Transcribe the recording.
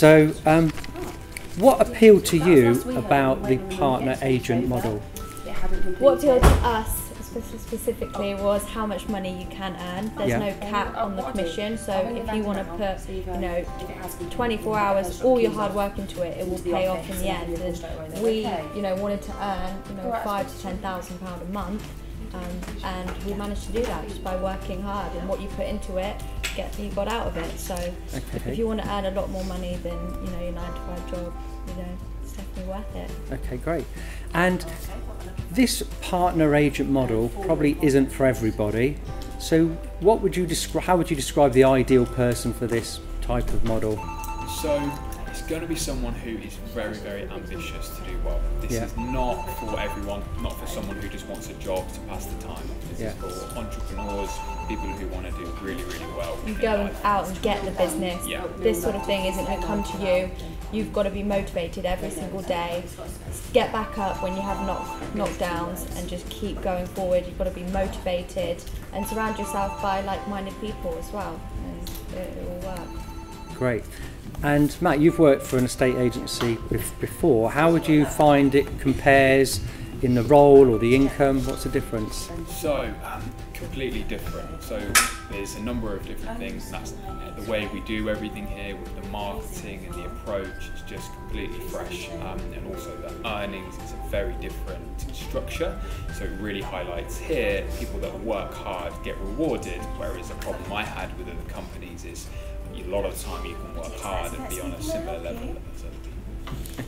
So, um, what appealed to you about the partner agent model? What appealed to us specifically was how much money you can earn. There's Yeah. no cap on the commission, so if you want to put, you know, 24 hours, all your hard work into it, it will pay off in the end. And we, you know, wanted to earn, you know, five to ten thousand pound a month, um, and we managed to do that just by working hard. And what you put into it, get you got out of it. So Okay. if you want to earn a lot more money than you know your nine to five job, you know, it's definitely worth it. Okay, great. And this partner agent model probably isn't for everybody. So, what would you describe? How would you describe the ideal person for this type of model? So it's going to be someone who is very, very ambitious to do well. This Yeah. is not for everyone, not for someone who just wants a job to pass the time. This Yeah. is for entrepreneurs, people who want to do really, really well. you go life. out and get the business. Yeah. This sort of thing isn't going to come to you. You've got to be motivated every single day. Get back up when you have knock knockdowns and just keep going forward. You've got to be motivated and surround yourself by like-minded people as well, and it, it will work. Great. And Matt, you've worked for an estate agency before. How would you find it compares in the role or the income? What's the difference? So, um, completely different. So, there's a number of different things, that's uh, the way we do everything here with the marketing and the approach is just completely fresh. Um, and also, the earnings is a very different structure. So, it really highlights here people that work hard get rewarded, whereas the problem had with other companies is a lot of time you can work hard and be on a similar level.